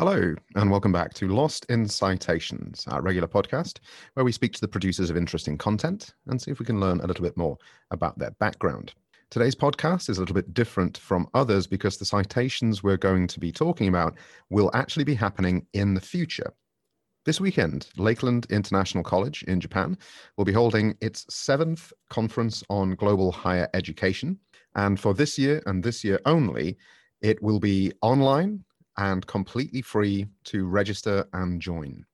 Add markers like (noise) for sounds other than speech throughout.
Hello, and welcome back to Lost in Citations, our regular podcast where we speak to the producers of interesting content and see if we can learn a little bit more about their background. Today's podcast is a little bit different from others because the citations we're going to be talking about will actually be happening in the future. This weekend, Lakeland International College in Japan will be holding its seventh conference on global higher education. And for this year and this year only, it will be online and completely free to register and join.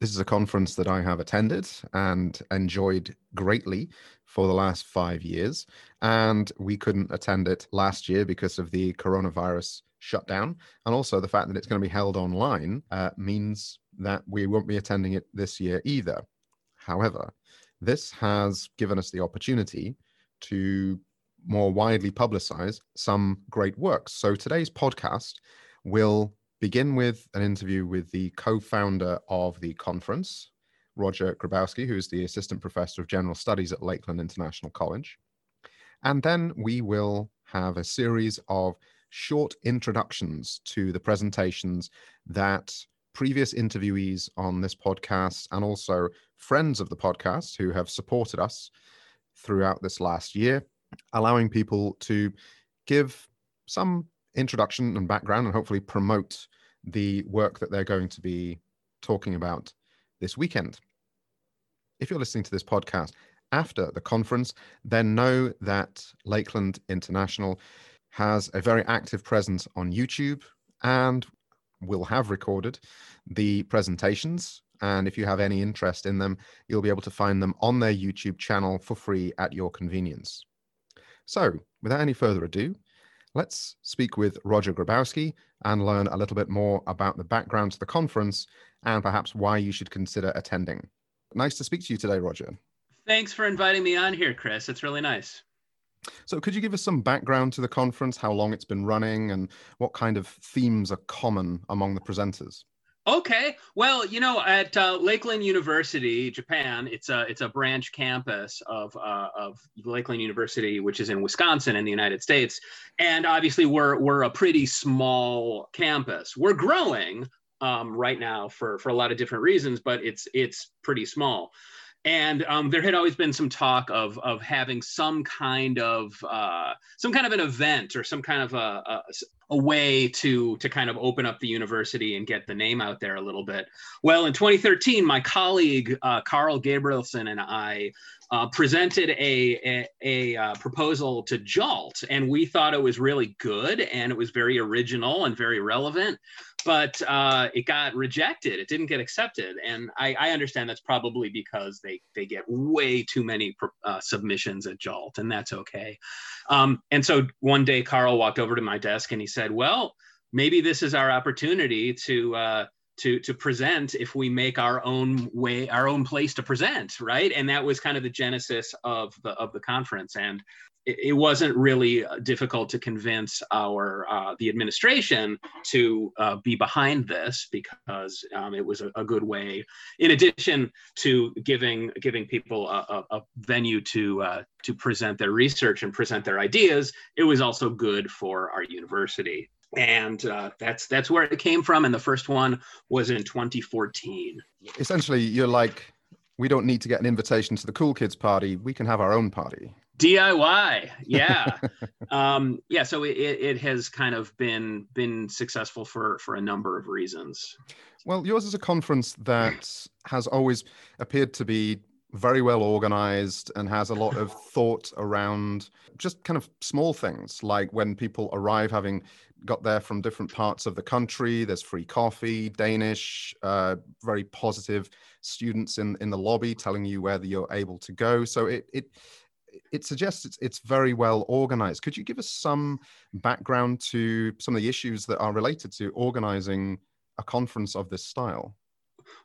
This is a conference that I have attended and enjoyed greatly for the last five years. And we couldn't attend it last year because of the coronavirus shutdown. And also the fact that it's going to be held online uh, means that we won't be attending it this year either. However, this has given us the opportunity to more widely publicize some great works. So today's podcast will begin with an interview with the co-founder of the conference, Roger Grabowski, who is the assistant professor of general studies at Lakeland International College. And then we will have a series of short introductions to the presentations that previous interviewees on this podcast and also friends of the podcast who have supported us throughout this last year, allowing people to give some introduction and background and hopefully promote the work that they're going to be talking about this weekend. If you're listening to this podcast after the conference, then know that Lakeland International has a very active presence on YouTube and will have recorded the presentations. And if you have any interest in them, you'll be able to find them on their YouTube channel for free at your convenience. So, without any further ado, Let's speak with Roger Grabowski and learn a little bit more about the background to the conference and perhaps why you should consider attending. Nice to speak to you today, Roger. Thanks for inviting me on here, Chris. It's really nice. So, could you give us some background to the conference, how long it's been running, and what kind of themes are common among the presenters? Okay. Well, you know, at uh, Lakeland University, Japan, it's a it's a branch campus of uh, of Lakeland University, which is in Wisconsin in the United States, and obviously we're we're a pretty small campus. We're growing um, right now for for a lot of different reasons, but it's it's pretty small. And um, there had always been some talk of of having some kind of uh, some kind of an event or some kind of a, a, a way to to kind of open up the university and get the name out there a little bit. Well, in 2013, my colleague uh, Carl Gabrielsen and I uh, presented a, a, a uh, proposal to JALT, and we thought it was really good and it was very original and very relevant, but uh, it got rejected. It didn't get accepted, and I, I, understand that's probably because they they get way too many uh, submissions at JALT, and that's okay. Um, and so one day, Carl walked over to my desk and he said, "Well." Maybe this is our opportunity to uh, to to present if we make our own way our own place to present right and that was kind of the genesis of the of the conference and it, wasn't really uh, difficult to convince our uh, the administration to uh, be behind this because um, it was a, a, good way in addition to giving giving people a, a, a venue to uh, to present their research and present their ideas it was also good for our university. And uh, that's that's where it came from and the first one was in 2014 essentially you're like we don't need to get an invitation to the cool kids party. We can have our own party diy yeah. (laughs) Um, yeah so it, it has kind of been been successful for for a number of reasons. Well yours is a conference that has always appeared to be very well organized and has a lot of (laughs) thought around just kind of small things like when people arrive having got there from different parts of the country there's free coffee danish uh, very positive students in in the lobby telling you whether you're able to go. So it it it suggests it's, it's very well organized could you give us some background to some of the issues that are related to organizing a conference of this style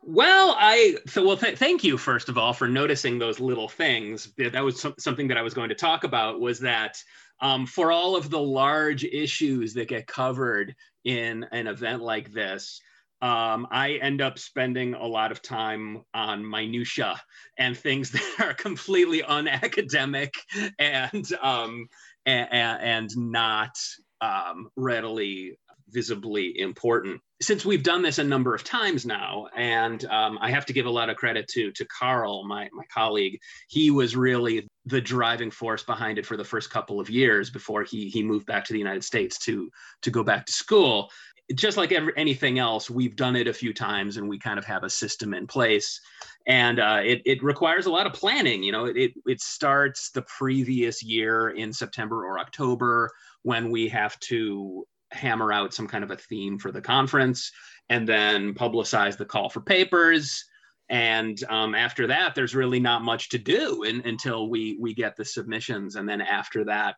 well, I so well. Th- thank you first of all for noticing those little things. That was so- something that I was going to talk about. Was that um, for all of the large issues that get covered in an event like this, um, I end up spending a lot of time on minutia and things (laughs) that are completely unacademic and um, and, and not um, readily visibly important. since we've done this a number of times now, and um, I have to give a lot of credit to to Carl, my my colleague. He was really the driving force behind it for the first couple of years before he he moved back to the United States to to go back to school. Just like every, anything else, we've done it a few times, and we kind of have a system in place. And uh, it it requires a lot of planning. You know, it it starts the previous year in September or October when we have to hammer out some kind of a theme for the conference and then publicize the call for papers and um, after that there's really not much to do in, until we we get the submissions and then after that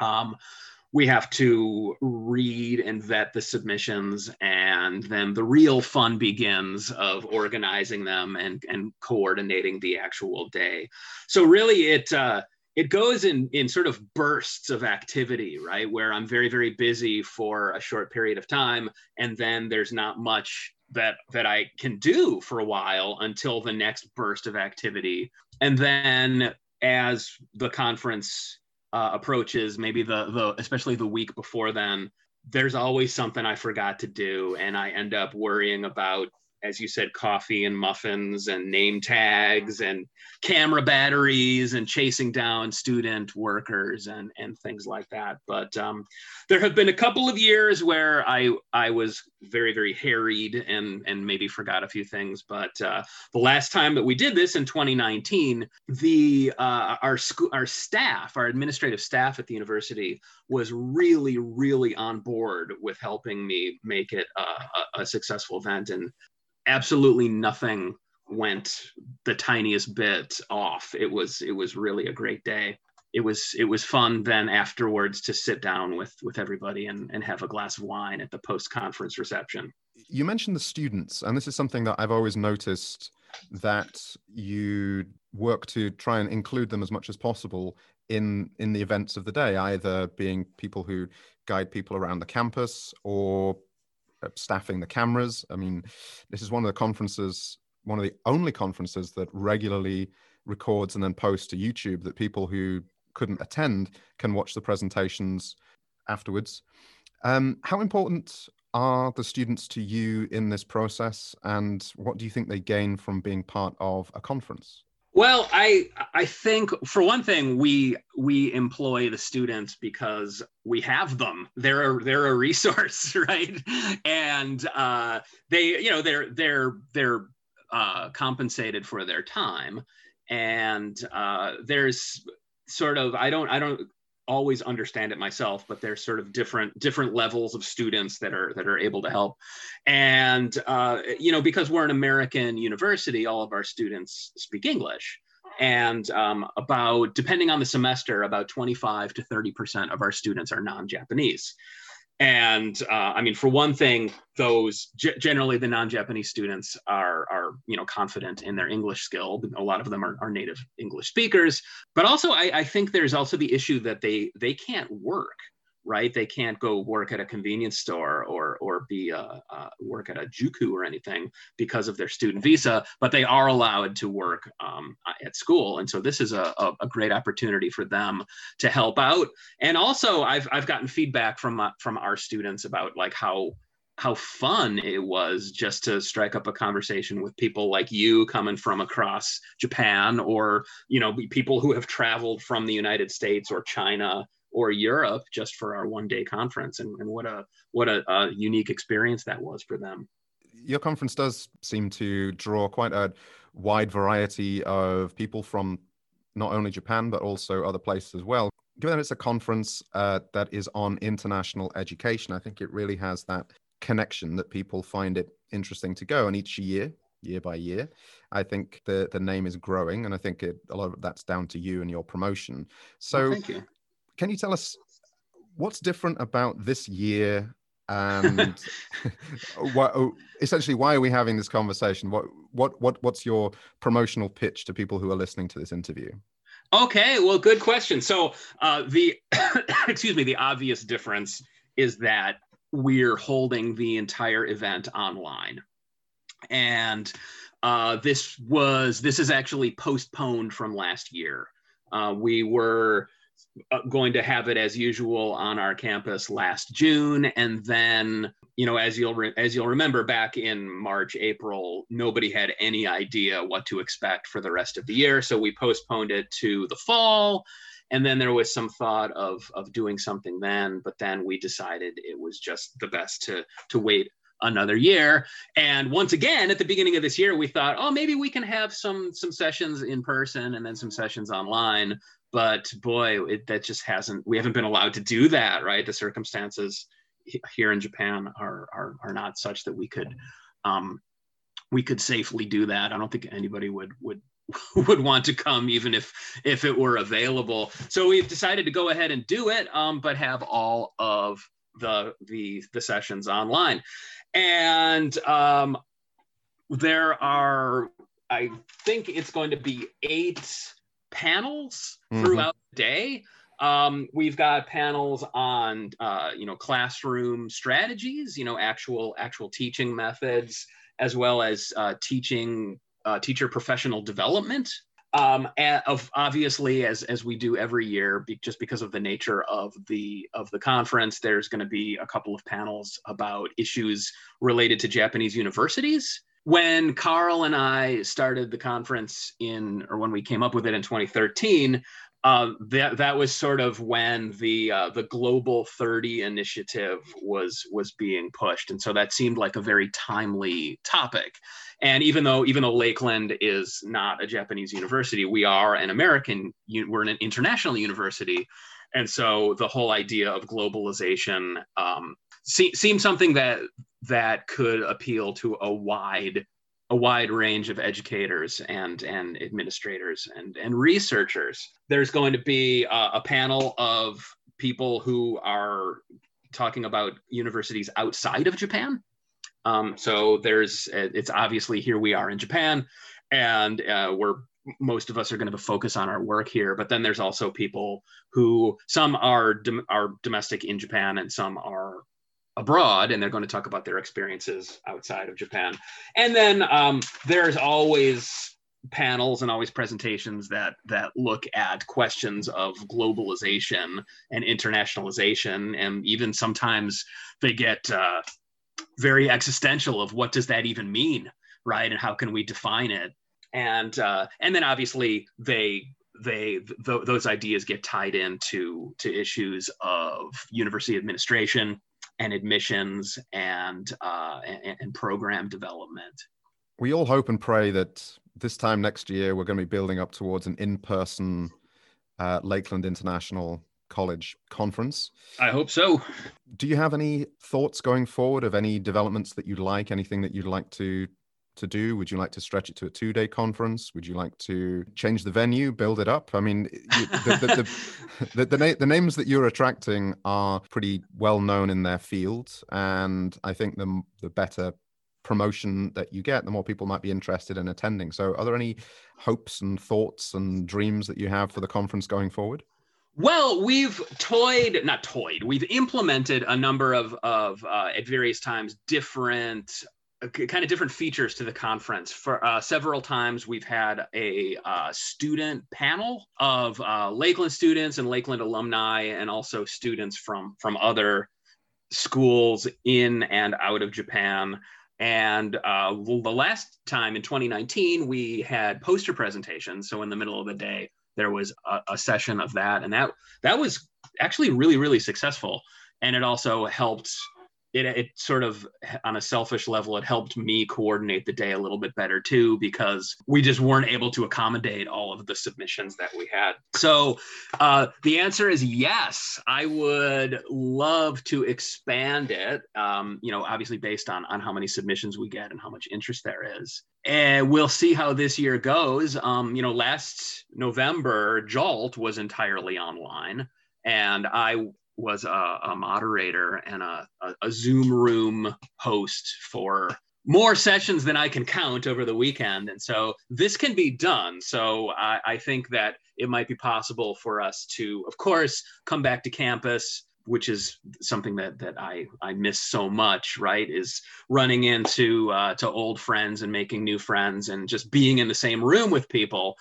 um, we have to read and vet the submissions and then the real fun begins of organizing them and, and coordinating the actual day. So really it uh, it goes in in sort of bursts of activity right? Where i'm very very busy for a short period of time and then there's not much that that i can do for a while until the next burst of activity. And then as the conference uh, approaches maybe the the especially the week before then there's always something i forgot to do and i end up worrying about as you said, coffee and muffins and name tags and camera batteries and chasing down student workers and, and things like that. But um, there have been a couple of years where I I was very very harried and and maybe forgot a few things. But uh, the last time that we did this in 2019, the uh, our school our staff, our administrative staff at the university was really really on board with helping me make it a, a successful event and absolutely nothing went the tiniest bit off. It was it was really a great day. It was it was fun then afterwards to sit down with with everybody and, and have a glass of wine at the post conference reception. You mentioned the students, and this is something that I've always noticed that you work to try and include them as much as possible in in the events of the day, either being people who guide people around the campus or staffing the cameras. I mean, this is one of the conferences, one of the only conferences that regularly records and then posts to YouTube that people who couldn't attend can watch the presentations afterwards. Um, how important are the students to you in this process, and what do you think they gain from being part of a conference? Well, I I think for one thing, we we employ the students because we have them. They're a, they're a resource, (laughs) right? And uh, they you know they're they're they're uh, compensated for their time, and uh, there's sort of I don't I don't always understand it myself but there's sort of different different levels of students that are that are able to help. And uh, you know because we're an american university all of our students speak english. And um, about depending on the semester about 25 to 30 percent of our students are non-japanese and uh, I mean, for one thing, those g- generally the non-Japanese students are are you know confident in their English skill. A lot of them are, are native English speakers, but also I, I think there's also the issue that they they can't work right? They can't go work at a convenience store or or be uh, uh, work at a juku or anything because of their student visa, but they are allowed to work um, at school, and so this is a, a, a, great opportunity for them to help out. And also, I've I've gotten feedback from uh, from our students about like how how fun it was just to strike up a conversation with people like you coming from across Japan or you know people who have traveled from the United States or China or Europe just for our one day conference and, and what a what a, a, unique experience that was for them. Your conference does seem to draw quite a wide variety of people from not only Japan but also other places as well. Given that it's a conference uh, that is on international education, I think it really has that connection that people find it interesting to go. And each year, year by year, I think the the name is growing, and I think it, a lot of that's down to you and your promotion. So, well, you can you tell us what's different about this year and (laughs) what, oh, essentially why are we having this conversation? What what what what's your promotional pitch to people who are listening to this interview? Okay well good question. So uh, the (coughs) excuse me the obvious difference is that we're holding the entire event online. And uh, this was this is actually postponed from last year. Uh, we were Uh, going to have it as usual on our campus last June. And then you know, as you'll re- as you'll remember, back in March, April, nobody had any idea what to expect for the rest of the year, so we postponed it to the fall. And then there was some thought of of doing something then, but then we decided it was just the best to to wait another year. And once again, at the beginning of this year, we thought, oh, maybe we can have some some sessions in person and then some sessions online. But boy, it, that just hasn't. We haven't been allowed to do that, right? The circumstances here in Japan are, are, are not such that we could um, we could safely do that. I don't think anybody would would (laughs) would want to come even if if it were available. So we've decided to go ahead and do it, um, but have all of the the the sessions online. And um, there are, I think it's going to be eight panels mm-hmm. throughout the day. Um, we've got panels on, uh, you know, classroom strategies, you know, actual actual teaching methods, as well as uh, teaching uh, teacher professional development. Um, of obviously, as as we do every year, be, just because of the nature of the of the conference, there's going to be a couple of panels about issues related to Japanese universities when Carl and I started the conference in, or when we came up with it in 2013, uh, that that was sort of when the uh, the Global 30 initiative was was being pushed, and so that seemed like a very timely topic. And even though even though Lakeland is not a Japanese university, we are an American. We're an international university, and so the whole idea of globalization um, se- seemed something that that could appeal to a wide a wide range of educators and and administrators and and researchers. There's going to be a, a panel of people who are talking about universities outside of Japan. Um, so there's it's obviously here we are in Japan, and uh, we're most of us are going to focus on our work here. But then there's also people who some are dom- are domestic in Japan and some are abroad and they're going to talk about their experiences outside of Japan. And then um, there's always panels and always presentations that that look at questions of globalization and internationalization and even sometimes they get uh, very existential of what does that even mean right and how can we define it and uh, and then obviously they they th- those ideas get tied into to issues of university administration and admissions and, uh, and, and program development. We all hope and pray that this time next year we're going to be building up towards an in-person uh, Lakeland International College conference. I hope so. Do you have any thoughts going forward of any developments that you'd like? Anything that you'd like to to do? Would you like to stretch it to a two day conference? Would you like to change the venue, build it up? I mean, the, the, (laughs) the, the, na- the names that you're attracting are pretty well known in their field. And I think the, the better promotion that you get, the more people might be interested in attending. So, are there any hopes and thoughts and dreams that you have for the conference going forward? Well, we've toyed, not toyed, we've implemented a number of, of uh, at various times, different kind of different features to the conference. For uh, several times, we've had a uh, student panel of uh, Lakeland students and Lakeland alumni, and also students from from other schools in and out of Japan. And uh, the last time in 2019, we had poster presentations. So in the middle of the day, there was a, a session of that, and that that was actually really really successful. And it also helped it, it sort of on a selfish level it helped me coordinate the day a little bit better too because we just weren't able to accommodate all of the submissions that we had. So uh, the answer is yes i would love to expand it um, you know obviously based on on how many submissions we get and how much interest there is. And we'll see how this year goes. Um, you know last november JALT was entirely online and I was a, a moderator and a, a, a Zoom room host for more sessions than I can count over the weekend. And so this can be done. So I, I, think that it might be possible for us to, of course, come back to campus, which is something that that I, I miss so much, right? Is running into uh, to old friends and making new friends and just being in the same room with people.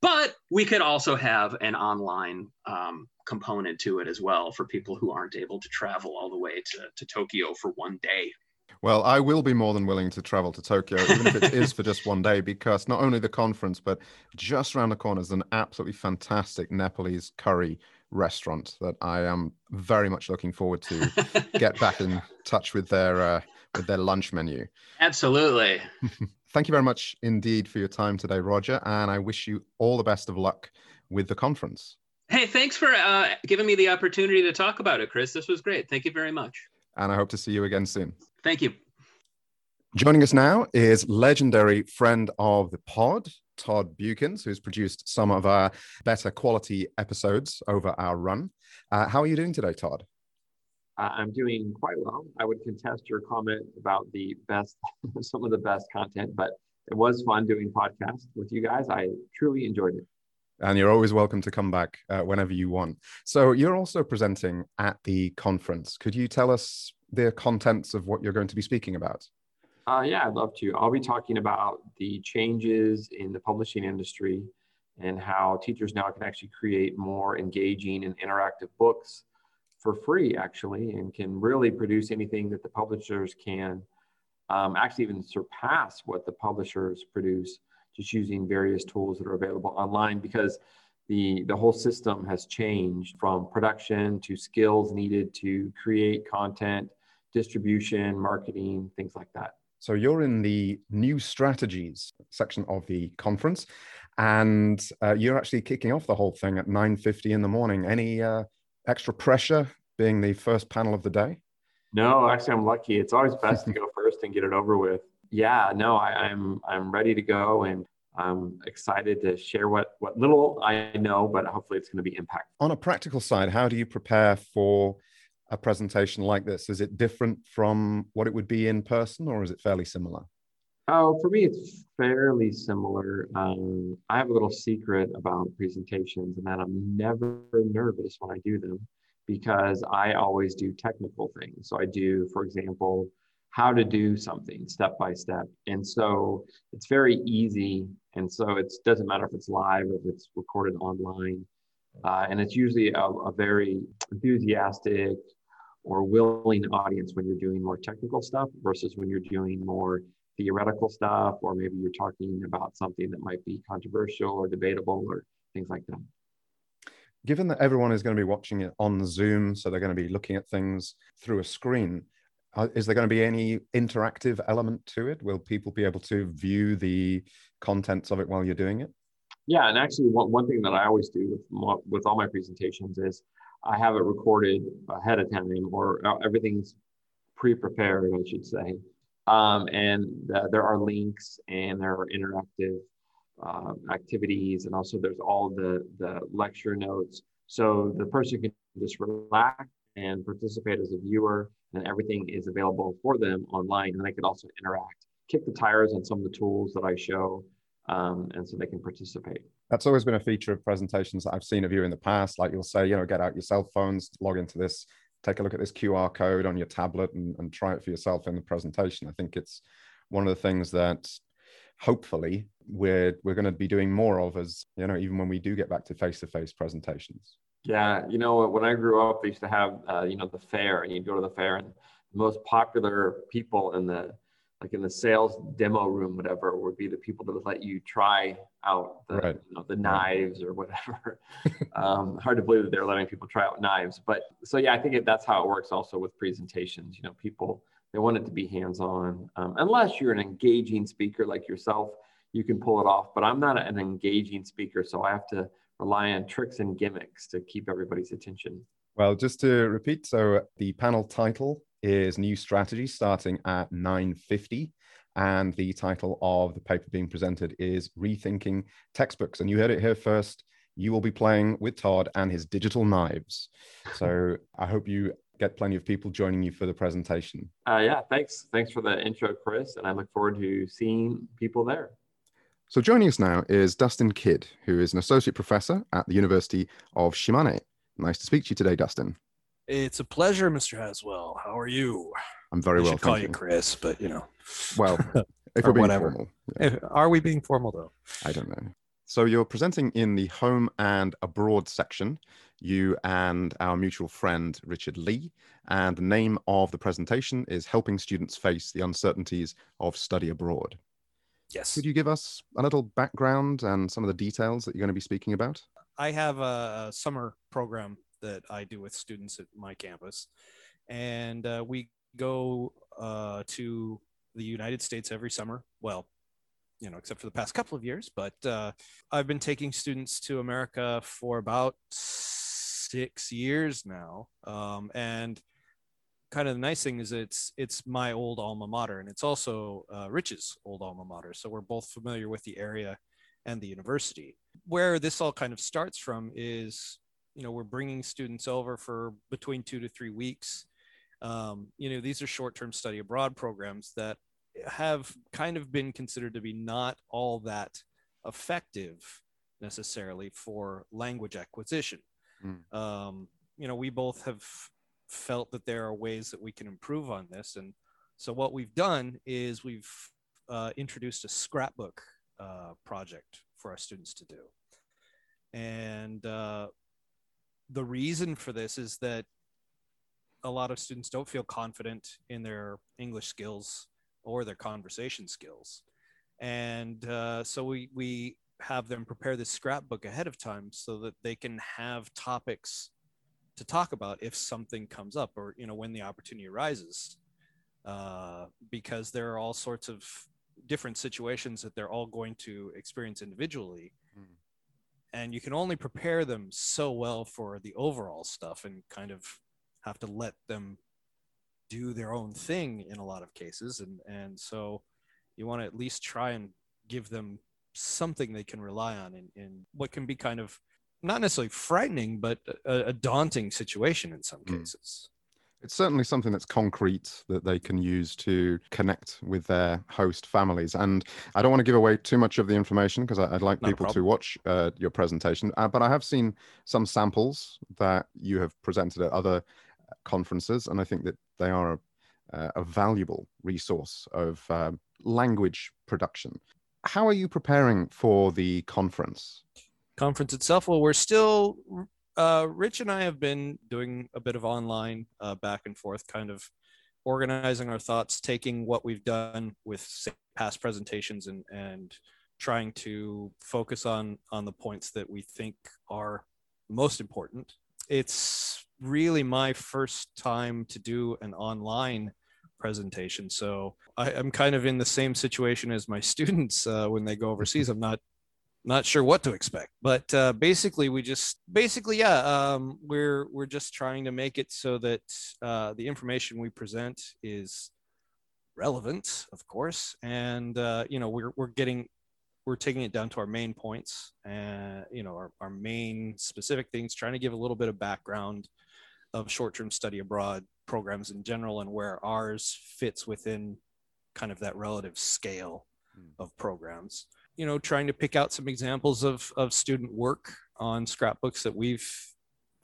But we could also have an online um, component to it as well for people who aren't able to travel all the way to, to Tokyo for one day. Well, I will be more than willing to travel to Tokyo, even if it (laughs) is for just one day, because not only the conference, but just around the corner is an absolutely fantastic Nepalese curry restaurant that I am very much looking forward to get back in (laughs) touch with their uh, with their lunch menu. Absolutely. (laughs) Thank you very much indeed for your time today, Roger, and I wish you all the best of luck with the conference. Hey, thanks for uh, giving me the opportunity to talk about it, Chris. This was great. Thank you very much. And I hope to see you again soon. Thank you. Joining us now is legendary friend of the pod, Todd Beuckens, who's produced some of our better quality episodes over our run. Uh, how are you doing today, Todd? Uh, I'm doing quite well. I would contest your comment about the best, (laughs) some of the best content, but it was fun doing podcasts with you guys. I truly enjoyed it. And you're always welcome to come back uh, whenever you want. So you're also presenting at the conference. Could you tell us the contents of what you're going to be speaking about? Uh, yeah, I'd love to. I'll be talking about the changes in the publishing industry and how teachers now can actually create more engaging and interactive books for free, actually, and can really produce anything that the publishers can um, actually even surpass what the publishers produce just using various tools that are available online because the, the whole system has changed from production to skills needed to create content, distribution, marketing, things like that. So you're in the new strategies section of the conference, and uh, you're actually kicking off the whole thing at 9:50 in the morning. Any uh, extra pressure being the first panel of the day? No, actually, I'm lucky. It's always best to go (laughs) first and get it over with. Yeah, no, I, I'm I'm ready to go, and I'm excited to share what what little I know, but hopefully it's going to be impactful. On a practical side, how do you prepare for a presentation like this? Is it different from what it would be in person, or is it fairly similar? Oh, for me, it's fairly similar. Um, I have a little secret about presentations, and that I'm never nervous when I do them because I always do technical things. So I do, for example, how to do something step by step. And so it's very easy. And so it doesn't matter if it's live or if it's recorded online. Uh, and it's usually a, a very enthusiastic, or willing audience when you're doing more technical stuff versus when you're doing more theoretical stuff, or maybe you're talking about something that might be controversial or debatable or things like that. Given that everyone is going to be watching it on Zoom, so they're going to be looking at things through a screen, uh, is there going to be any interactive element to it? Will people be able to view the contents of it while you're doing it? Yeah, and actually, one, one thing that I always do with with all my presentations is I have it recorded ahead of time, or uh, everything's pre-prepared, I should say. Um, and there are links and there are interactive uh, activities, and also there's all the the lecture notes, so the person can just relax and participate as a viewer, and everything is available for them online, and they can also interact, kick the tires on some of the tools that I show, um, and so they can participate. That's always been a feature of presentations that I've seen of you in the past. Like you'll say, you know, get out your cell phones, log into this, take a look at this QR code on your tablet and, and try it for yourself in the presentation. I think it's one of the things that hopefully we're we're going to be doing more of as you know even when we do get back to face-to-face presentations yeah you know when i grew up they used to have uh, you know the fair and you'd go to the fair and the most popular people in the like in the sales demo room, whatever, would be the people that would let you try out the, right. you know, the knives or whatever. (laughs) um, hard to believe that they're letting people try out knives, but so yeah, I think it, that's how it works also with presentations. You know, people they want it to be hands-on, um, unless you're an engaging speaker like yourself, you can pull it off. But I'm not an engaging speaker, so I have to rely on tricks and gimmicks to keep everybody's attention. Well, just to repeat, so the panel title is New Strategy starting at 9.50. And the title of the paper being presented is Rethinking Textbooks. And you heard it here first. You will be playing with Todd and his digital knives. So I hope you get plenty of people joining you for the presentation. Uh, yeah, thanks. Thanks for the intro, Chris. And I look forward to seeing people there. So joining us now is Dustin Kidd, who is an associate professor at the University of Shimane. Nice to speak to you today, Dustin. It's a pleasure, Mr. Haswell. How are you? I'm very I well. Should call you Chris, but you know. Well, (laughs) if we're being whatever. formal, yeah. are we being formal though? I don't know. So you're presenting in the home and abroad section, you and our mutual friend Richard Lee. And the name of the presentation is Helping Students Face the Uncertainties of Study Abroad. Yes. Could you give us a little background and some of the details that you're going to be speaking about? I have a summer program that I do with students at my campus. And uh, we go uh, to the United States every summer. Well, you know, except for the past couple of years, but uh, I've been taking students to America for about six years now. Um, and kind of the nice thing is it's it's my old alma mater and it's also uh, rich's old alma mater so we're both familiar with the area and the university where this all kind of starts from is you know we're bringing students over for between two to three weeks um, you know these are short-term study abroad programs that have kind of been considered to be not all that effective necessarily for language acquisition mm. um, you know we both have felt that there are ways that we can improve on this. And so what we've done is we've uh, introduced a scrapbook uh, project for our students to do. And uh, the reason for this is that a lot of students don't feel confident in their English skills or their conversation skills. And uh, so we, we have them prepare this scrapbook ahead of time so that they can have topics to talk about if something comes up or you know when the opportunity arises uh, because there are all sorts of different situations that they're all going to experience individually. And you can only prepare them so well for the overall stuff and kind of have to let them do their own thing in a lot of cases and and so you want to at least try and give them something they can rely on in, in what can be kind of not necessarily frightening, but a, a daunting situation in some mm. cases. It's certainly something that's concrete that they can use to connect with their host families. And I don't want to give away too much of the information because I'd like Not people to watch uh, your presentation. Uh, but I have seen some samples that you have presented at other conferences, and I think that they are a, uh, a valuable resource of um, language production. How are you preparing for the conference? conference itself? Well, we're still, uh, Rich and I have been doing a bit of online uh, back and forth, kind of organizing our thoughts, taking what we've done with past presentations and, and trying to focus on, on the points that we think are most important. It's really my first time to do an online presentation. So I, am kind of in the same situation as my (laughs) students uh, when they go overseas. I'm not not sure what to expect but uh, basically we just basically yeah um, we're we're just trying to make it so that uh, the information we present is relevant of course and uh, you know we're, we're getting we're taking it down to our main points and you know our, our main specific things trying to give a little bit of background of short-term study abroad programs in general and where ours fits within kind of that relative scale hmm. of programs you know, trying to pick out some examples of, of student work on scrapbooks that we've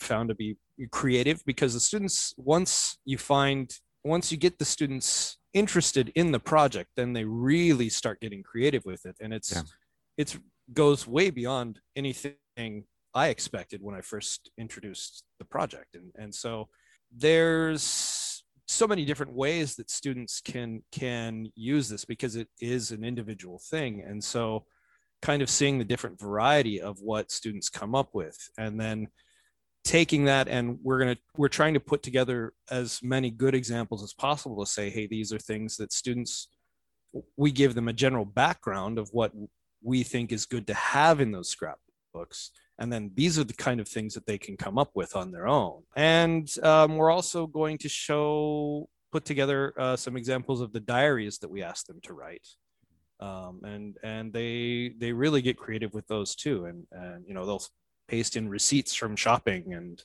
found to be creative because the students, once you find, once you get the students interested in the project, then they really start getting creative with it. And it's, yeah. it's goes way beyond anything I expected when I first introduced the project. And, and so there's so many different ways that students can can use this because it is an individual thing. And so kind of seeing the different variety of what students come up with and then taking that and we're going to we're trying to put together as many good examples as possible to say hey these are things that students we give them a general background of what we think is good to have in those scrapbooks and then these are the kind of things that they can come up with on their own. And um, we're also going to show, put together uh, some examples of the diaries that we asked them to write. Um, and and they they really get creative with those too. And and you know they'll paste in receipts from shopping and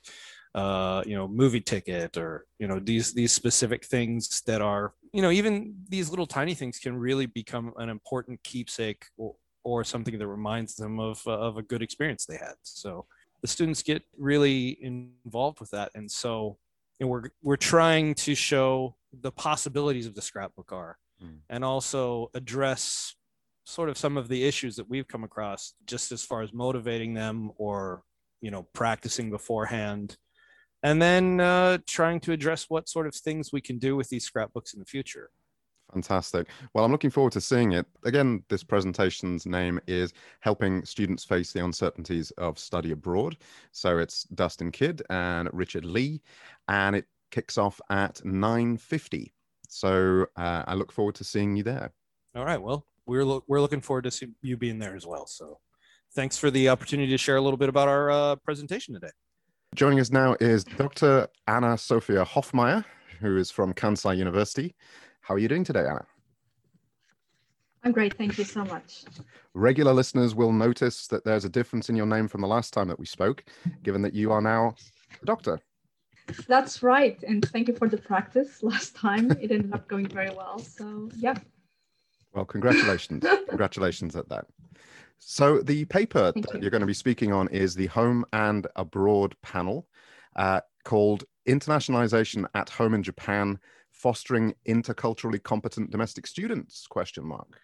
uh, you know movie ticket or you know these these specific things that are you know even these little tiny things can really become an important keepsake something that reminds them of, uh, of a good experience they had. So the students get really involved with that. And so know, we're, we're trying to show the possibilities of the scrapbook are mm. and also address sort of some of the issues that we've come across just as far as motivating them or you know practicing beforehand and then uh, trying to address what sort of things we can do with these scrapbooks in the future Fantastic. Well, I'm looking forward to seeing it. Again, this presentation's name is Helping Students Face the Uncertainties of Study Abroad. So it's Dustin Kidd and Richard Lee, and it kicks off at 9.50. So uh, I look forward to seeing you there. All right. Well, we're, lo- we're looking forward to see you being there as well. So thanks for the opportunity to share a little bit about our uh, presentation today. Joining us now is Dr. Anna Sophia Hofmeyr, who is from Kansai University. How are you doing today, Anna? I'm great. Thank you so much. Regular listeners will notice that there's a difference in your name from the last time that we spoke, given that you are now a doctor. That's right. And thank you for the practice (laughs) last time. It ended up going very well. So, yeah. Well, congratulations. (laughs) congratulations at that. So, the paper Thank that you. you're going to be speaking on is the Home and Abroad panel uh, called Internationalization at Home in Japan Fostering Interculturally Competent Domestic Students? Question mark.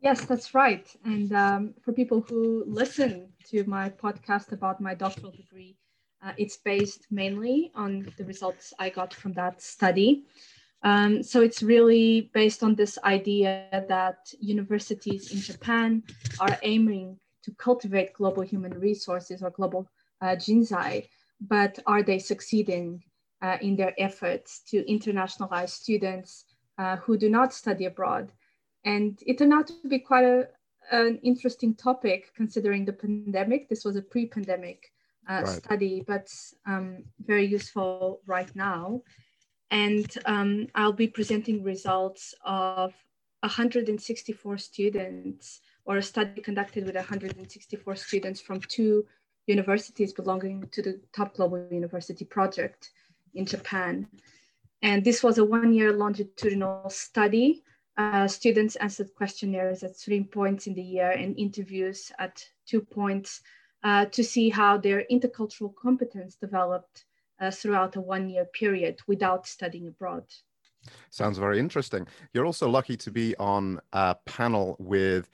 Yes, that's right. And um, for people who listen to my podcast about my doctoral degree, uh, it's based mainly on the results I got from that study. Um, so it's really based on this idea that universities in Japan are aiming to cultivate global human resources or global uh, jinzai, but are they succeeding uh, in their efforts to internationalize students uh, who do not study abroad? And it turned out to be quite a, an interesting topic considering the pandemic. This was a pre pandemic uh, Right. study, but um, very useful right now. And um, I'll be presenting results of 164 students or a study conducted with 164 students from two universities belonging to the top global university project in Japan. And this was a one year longitudinal study. Uh, students answered questionnaires at three points in the year and interviews at two points uh, to see how their intercultural competence developed uh, throughout a one year period without studying abroad. Sounds very interesting. You're also lucky to be on a panel with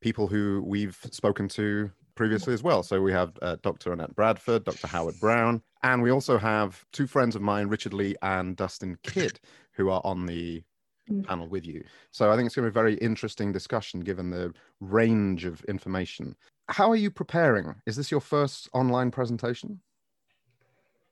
people who we've spoken to previously as well. So we have uh, Dr. Annette Bradford, Dr. Howard Brown, and we also have two friends of mine, Richard Lee and Dustin Kidd, who are on the Mm. panel with you. So I think it's going to be a very interesting discussion given the range of information. How are you preparing? Is this your first online presentation?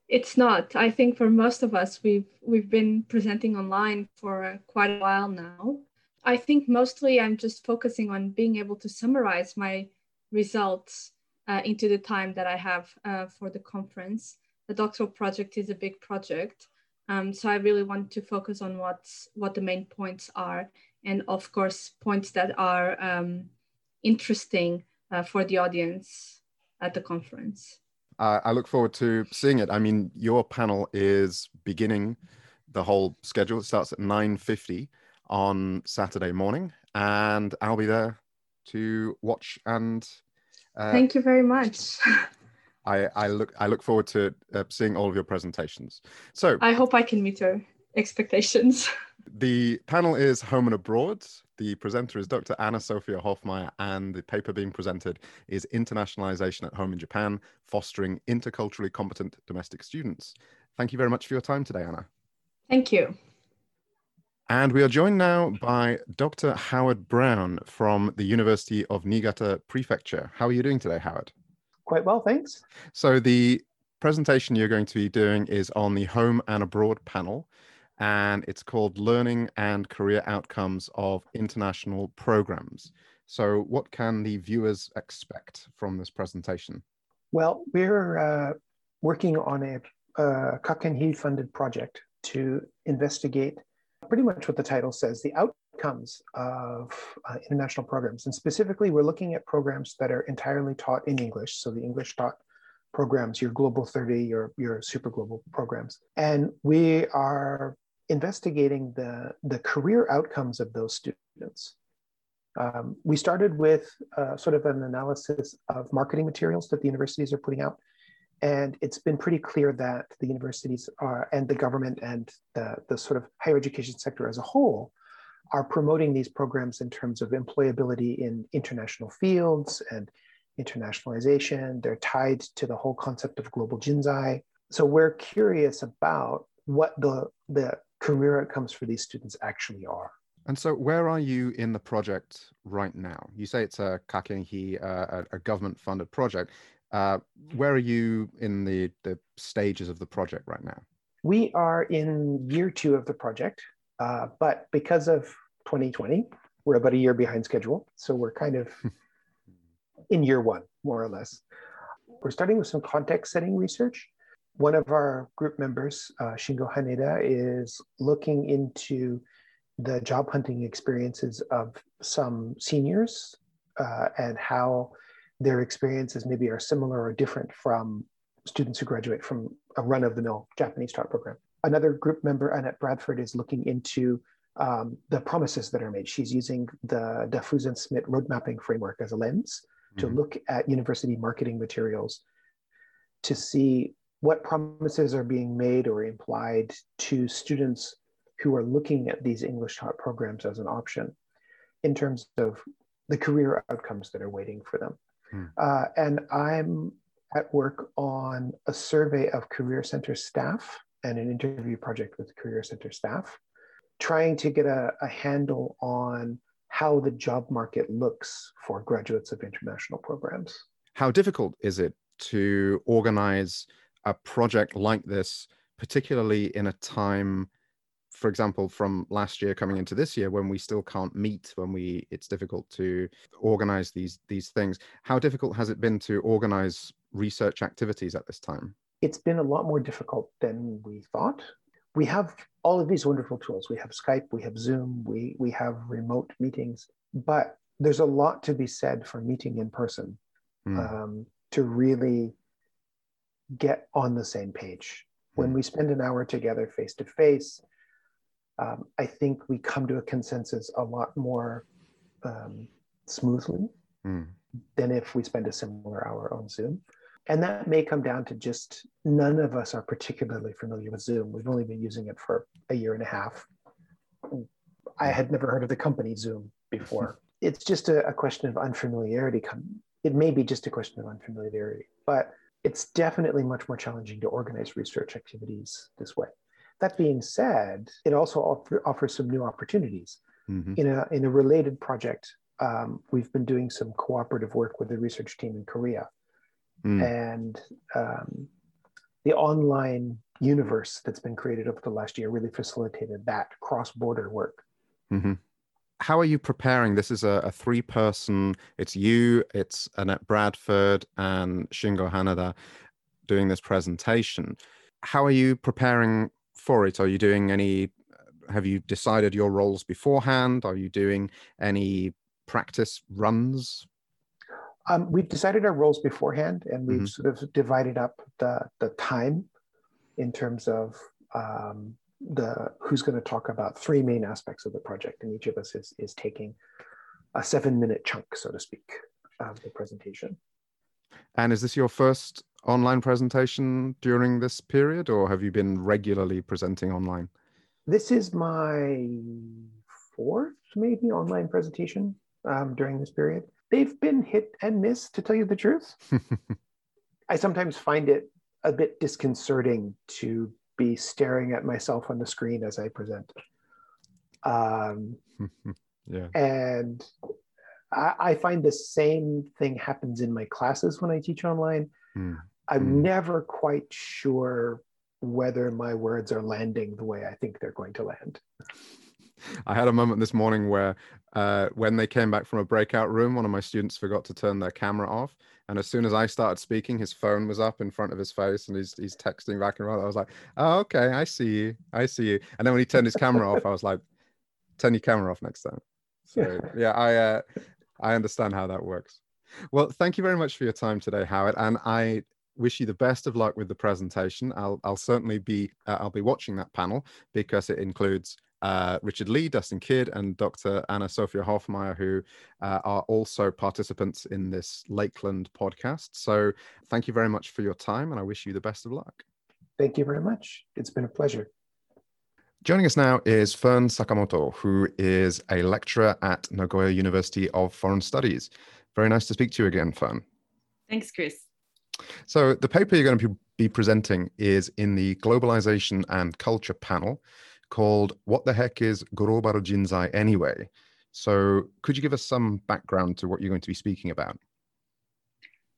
It's not. I think for most of us, we've we've been presenting online for uh, quite a while now. I think mostly I'm just focusing on being able to summarize my results uh, into the time that I have uh, for the conference. The doctoral project is a big project, um, so I really want to focus on what's what the main points are, and of course points that are um, interesting uh, for the audience at the conference. I look forward to seeing it. I mean, your panel is beginning the whole schedule. It starts at 9.50 on Saturday morning, and I'll be there to watch and uh, Thank you very much. (laughs) I, I look I look forward to uh, seeing all of your presentations. So I hope I can meet your expectations. (laughs) the panel is Home and Abroad. The presenter is Dr. Anna Sophia Hofmeyr, and the paper being presented is Internationalization at Home in Japan, Fostering Interculturally Competent Domestic Students. Thank you very much for your time today, Anna. Thank you. And we are joined now by Dr. Howard Brown from the University of Niigata Prefecture. How are you doing today, Howard? Quite well, thanks. So, the presentation you're going to be doing is on the Home and Abroad panel, and it's called Learning and Career Outcomes of International Programs. So, what can the viewers expect from this presentation? Well, we're uh, working on a uh, Kakenhi funded project to investigate pretty much what the title says the outcomes of uh, international programs. And specifically, we're looking at programs that are entirely taught in English. So, the English taught programs, your Global 30, your, your super global programs. And we are investigating the, the career outcomes of those students. Um, we started with uh, sort of an analysis of marketing materials that the universities are putting out. And it's been pretty clear that the universities are, and the government and the, the sort of higher education sector as a whole are promoting these programs in terms of employability in international fields and internationalization. They're tied to the whole concept of global jinzai. So we're curious about what the, the career outcomes for these students actually are. And so, where are you in the project right now? You say it's a Kakenhi, uh, a, government funded project. Uh, where are you in the, the stages of the project right now? We are in year two of the project, uh, but because of 2020, we're about a year behind schedule. So we're kind of (laughs) in year one, more or less. We're starting with some context setting research. One of our group members, uh, Shingo Haneda, is looking into the job hunting experiences of some seniors uh, and how their experiences maybe are similar or different from students who graduate from a run of the mill Japanese taught program. Another group member, Annette Bradford, is looking into um, the promises that are made. She's using the Dafusen-Smit road mapping framework as a lens mm-hmm. to look at university marketing materials to see what promises are being made or implied to students who are looking at these English taught programs as an option in terms of the career outcomes that are waiting for them. Hmm. Uh, and I'm at work on a survey of Career Center staff and an interview project with Career Center staff, trying to get a, a handle on how the job market looks for graduates of international programs. How difficult is it to organize a project like this, particularly in a time for example, from last year coming into this year, when we still can't meet, when we it's difficult to organize these these things. How difficult has it been to organize research activities at this time? It's been a lot more difficult than we thought. We have all of these wonderful tools. We have Skype, we have Zoom, we we have remote meetings, but there's a lot to be said for meeting in person mm. um, to really get on the same page. When hmm. we spend an hour together face to face, um, I think we come to a consensus a lot more um, smoothly mm. than if we spend a similar hour on Zoom. And that may come down to just none of us are particularly familiar with Zoom. We've only been using it for a year and a half. I had never heard of the company Zoom before. (laughs) it's just a, a question of unfamiliarity. It may be just a question of unfamiliarity, but it's definitely much more challenging to organize research activities this way. That being said, it also offer, offers some new opportunities. Mm-hmm. In, a, in a related project, um, we've been doing some cooperative work with the research team in Korea. Mm. And um, the online universe that's been created over the last year really facilitated that cross border work. Mm-hmm. How are you preparing? This is a, a three person, it's you, it's Annette Bradford, and Shingo Hanada doing this presentation. How are you preparing for it? Are you doing any? Have you decided your roles beforehand? Are you doing any practice runs? Um, we've decided our roles beforehand, and we've mm-hmm. sort of divided up the the time in terms of um, the who's going to talk about three main aspects of the project, and each of us is is taking a seven minute chunk, so to speak, of the presentation. And is this your first online presentation during this period, or have you been regularly presenting online? This is my fourth, maybe, online presentation um, during this period. They've been hit and miss, to tell you the truth. (laughs) I sometimes find it a bit disconcerting to be staring at myself on the screen as I present. Um, (laughs) yeah. And I, I, find the same thing happens in my classes when I teach online. Mm. I'm mm. never quite sure whether my words are landing the way I think they're going to land. I had a moment this morning where, uh, when they came back from a breakout room, one of my students forgot to turn their camera off. And as soon as I started speaking, his phone was up in front of his face and he's, he's texting back and forth. I was like, oh, okay, I see you. I see you. And then when he turned his camera off, I was like, turn your camera off next time. So yeah, (laughs) I, uh, I understand how that works. Well, thank you very much for your time today, Howard. And I wish you the best of luck with the presentation. I'll, I'll certainly be uh, I'll be watching that panel because it includes uh, Richard Lee, Dustin Kidd, and Dr. Anna Sophia Hofmeyr, who uh, are also participants in this Lakeland podcast. So thank you very much for your time, and I wish you the best of luck. Thank you very much. It's been a pleasure. Joining us now is Fern Sakamoto, who is a lecturer at Nagoya University of Foreign Studies. Very nice to speak to you again, Fern. Thanks, Chris. So, the paper you're going to be presenting is in the Globalization and Culture panel called What the Heck is Global Jinzai Anyway? So, could you give us some background to what you're going to be speaking about?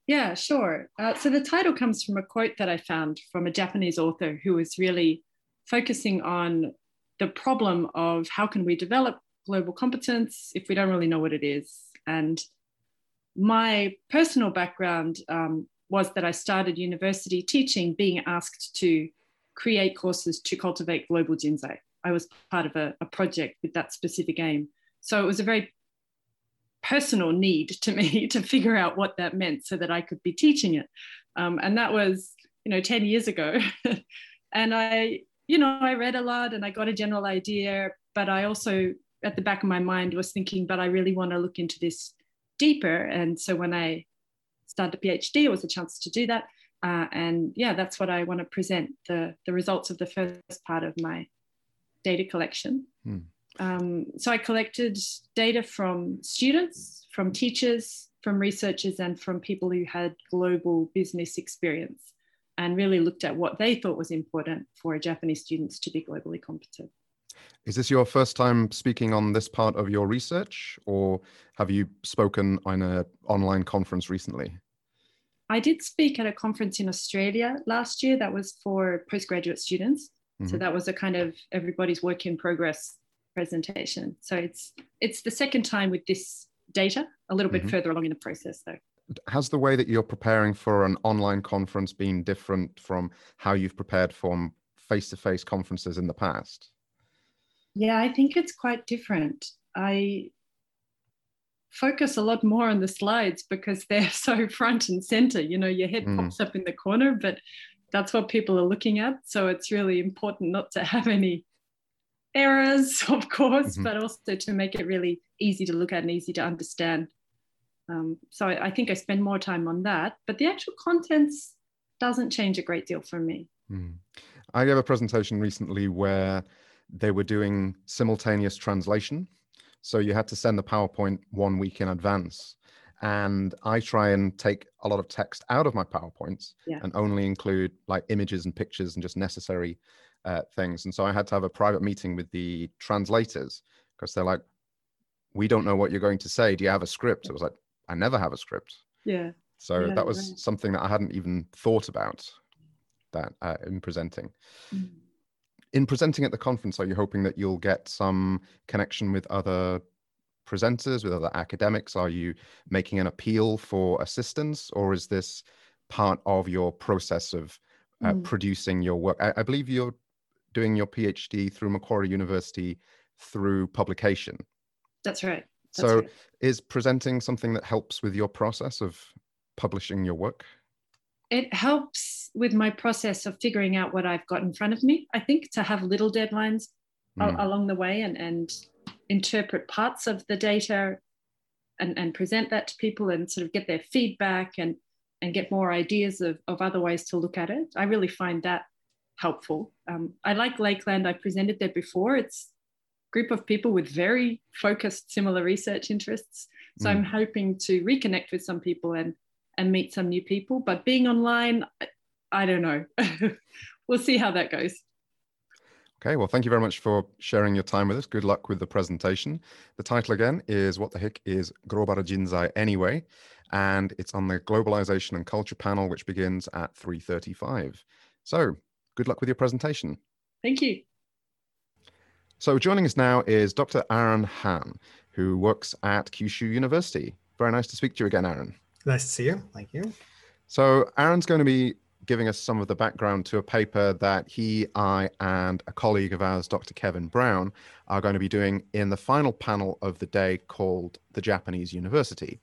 Yeah, sure. Uh, so, the title comes from a quote that I found from a Japanese author who was really focusing on the problem of how can we develop global competence if we don't really know what it is. And my personal background um, was that I started university teaching, being asked to create courses to cultivate global jinzai. I was part of a, a project with that specific aim. So it was a very personal need to me (laughs) to figure out what that meant so that I could be teaching it. Um, and that was, you know, 10 years ago. (laughs) and I, you know, I read a lot and I got a general idea, but I also, at the back of my mind, was thinking, but I really want to look into this deeper. And so when I started a PhD, it was a chance to do that. Uh, and yeah, that's what I want to present the, the results of the first part of my data collection. Hmm. Um, so I collected data from students, from teachers, from researchers, and from people who had global business experience and really looked at what they thought was important for Japanese students to be globally competent. Is this your first time speaking on this part of your research, or have you spoken on an online conference recently? I did speak at a conference in Australia last year that was for postgraduate students. Mm-hmm. So that was a kind of everybody's work in progress presentation. So it's it's the second time with this data, a little bit mm-hmm. further along in the process though. Has the way that you're preparing for an online conference been different from how you've prepared for face-to-face conferences in the past? Yeah, I think it's quite different. I focus a lot more on the slides because they're (laughs) so front and center. You know, your head mm. pops up in the corner, but that's what people are looking at. So it's really important not to have any errors, (laughs) of course, mm-hmm. but also to make it really easy to look at and easy to understand. Um, so I, I, think I spend more time on that, but the actual contents doesn't change a great deal for me. Mm. I gave a presentation recently where they were doing simultaneous translation so you had to send the PowerPoint one week in advance. And I try and take a lot of text out of my PowerPoints yeah. and only include like images and pictures and just necessary uh, things. And so I had to have a private meeting with the translators because they're like, we don't know what you're going to say. Do you have a script? I was like, I never have a script. Yeah. So yeah, that was right. something that I hadn't even thought about that uh, in presenting. Mm in presenting at the conference, are you hoping that you'll get some connection with other presenters, with other academics? Are you making an appeal for assistance, or is this part of your process of uh, mm. producing your work? I, I, believe you're doing your PhD through Macquarie University through publication. That's right. That's so, right. is presenting something that helps with your process of publishing your work? It helps with my process of figuring out what I've got in front of me. I think to have little deadlines mm. along the way and, and interpret parts of the data and, and present that to people and sort of get their feedback and, and get more ideas of, of other ways to look at it. I really find that helpful. Um, I like Lakeland. I presented there before. It's a group of people with very focused similar research interests. So mm. I'm hoping to reconnect with some people and and meet some new people. But being online, I don't know. (laughs) we'll see how that goes. Okay, well, thank you very much for sharing your time with us. Good luck with the presentation. The title again is What the Heck is Global Jinzai Anyway? And it's on the Globalization and Culture panel, which begins at 3.35. So good luck with your presentation. Thank you. So joining us now is Dr. Aaron Hahn, who works at Kyushu University. Very nice to speak to you again, Aaron. Nice to see you. Thank you. So, Aaron's going to be giving us some of the background to a paper that he, I, and a colleague of ours, Dr. Kevin Brown, are going to be doing in the final panel of the day called The Japanese University.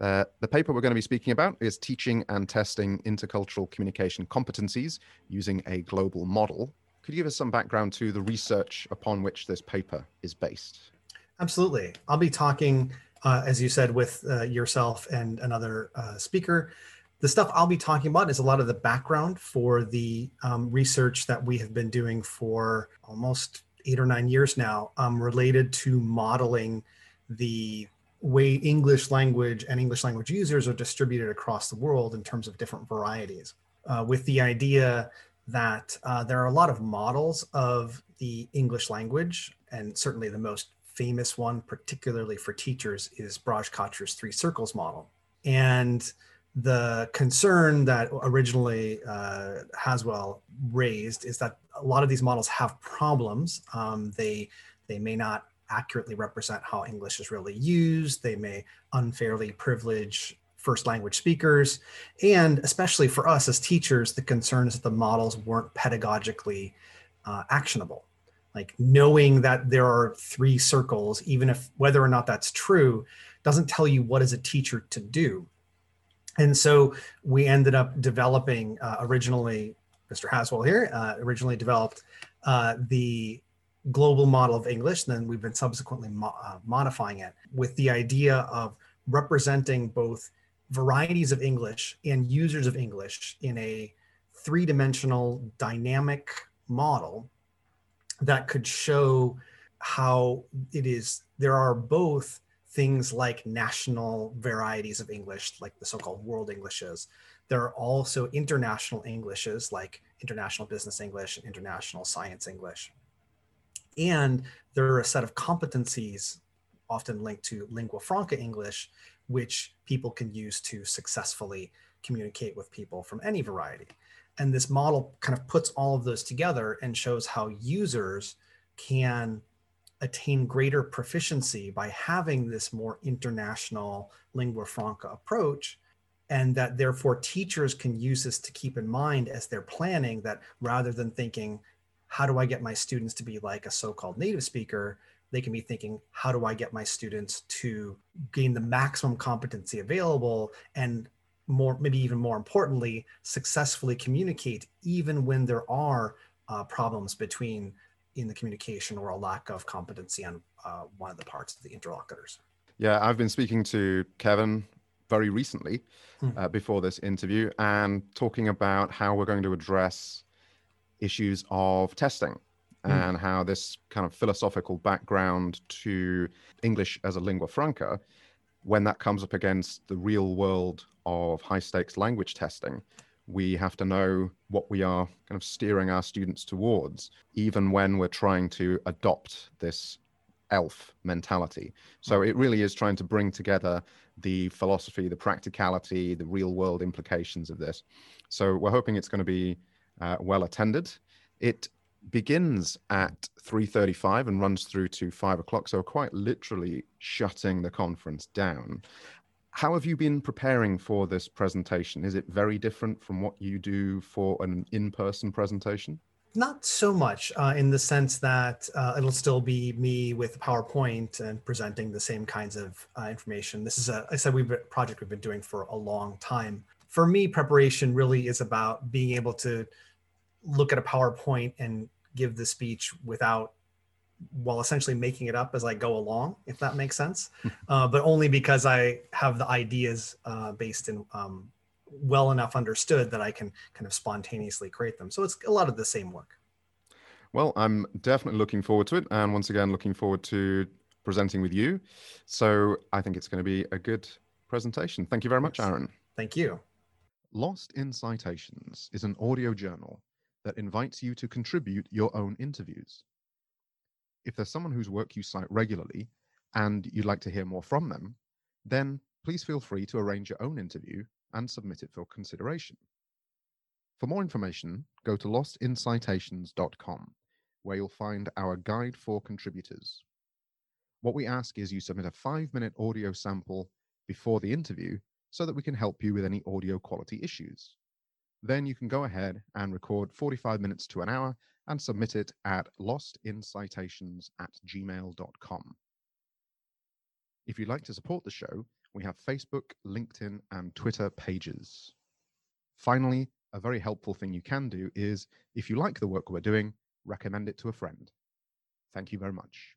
Uh, the paper we're going to be speaking about is Teaching and Testing Intercultural Communication Competencies Using a Global Model. Could you give us some background to the research upon which this paper is based? Absolutely. I'll be talking uh, as you said, with uh, yourself and another uh, speaker. The stuff I'll be talking about is a lot of the background for the um, research that we have been doing for almost eight or nine years now, um, related to modeling the way English language and English language users are distributed across the world in terms of different varieties, uh, with the idea that uh, there are a lot of models of the English language, and certainly the most famous one, particularly for teachers, is Braj Kachru's three circles model. And the concern that originally uh, Haswell raised is that a lot of these models have problems. Um, they they may not accurately represent how English is really used. They may unfairly privilege first language speakers, and especially for us as teachers, the concern is that the models weren't pedagogically uh, actionable. Like knowing that there are three circles, even if whether or not that's true, doesn't tell you what is a teacher to do and so we ended up developing uh, originally, Mr. Haswell here uh, originally developed uh, the global model of English. Then we've been subsequently mo- uh, modifying it with the idea of representing both varieties of English and users of English in a three dimensional dynamic model that could show how it is there are both things like national varieties of English, like the so-called world Englishes. There are also international Englishes, like international business English and international science English. And there are a set of competencies often linked to lingua franca English, which people can use to successfully communicate with people from any variety. And this model kind of puts all of those together and shows how users can attain greater proficiency by having this more international lingua franca approach and that therefore teachers can use this to keep in mind as they're planning that rather than thinking how do i get my students to be like a so-called native speaker? They can be thinking how do i get my students to gain the maximum competency available and more maybe even more importantly successfully communicate even when there are uh, problems between in the communication or a lack of competency on uh, one of the parts of the interlocutors. Yeah, I've been speaking to Kevin very recently hmm. uh, before this interview and talking about how we're going to address issues of testing hmm. and how this kind of philosophical background to English as a lingua franca, when that comes up against the real world of high stakes language testing, we have to know what we are kind of steering our students towards, even when we're trying to adopt this ELF mentality. So it really is trying to bring together the philosophy, the practicality, the real world implications of this. So we're hoping it's going to be uh, well attended. It begins at 3.35 and runs through to 5 o'clock so quite literally shutting the conference down how have you been preparing for this presentation? Is it very different from what you do for an in-person presentation? Not so much uh, in the sense that uh, it'll still be me with PowerPoint and presenting the same kinds of uh, information. This is a, I said, we've been, project we've been doing for a long time. For me, preparation really is about being able to look at a PowerPoint and give the speech without while essentially making it up as I go along, if that makes sense. (laughs) uh, but only because I have the ideas uh, based in um, well enough understood that I can kind of spontaneously create them. So it's a lot of the same work. Well, I'm definitely looking forward to it. And once again, looking forward to presenting with you. So I think it's going to be a good presentation. Thank you very much, Aaron. Thank you. Lost in Citations is an audio journal that invites you to contribute your own interviews if there's someone whose work you cite regularly and you'd like to hear more from them, then please feel free to arrange your own interview and submit it for consideration. For more information, go to lostincitations.com, where you'll find our guide for contributors. What we ask is you submit a five minute audio sample before the interview so that we can help you with any audio quality issues. Then you can go ahead and record 45 minutes to an hour and submit it at lostincitations at gmail.com. If you'd like to support the show, we have Facebook, LinkedIn, and Twitter pages. Finally, a very helpful thing you can do is if you like the work we're doing, recommend it to a friend. Thank you very much.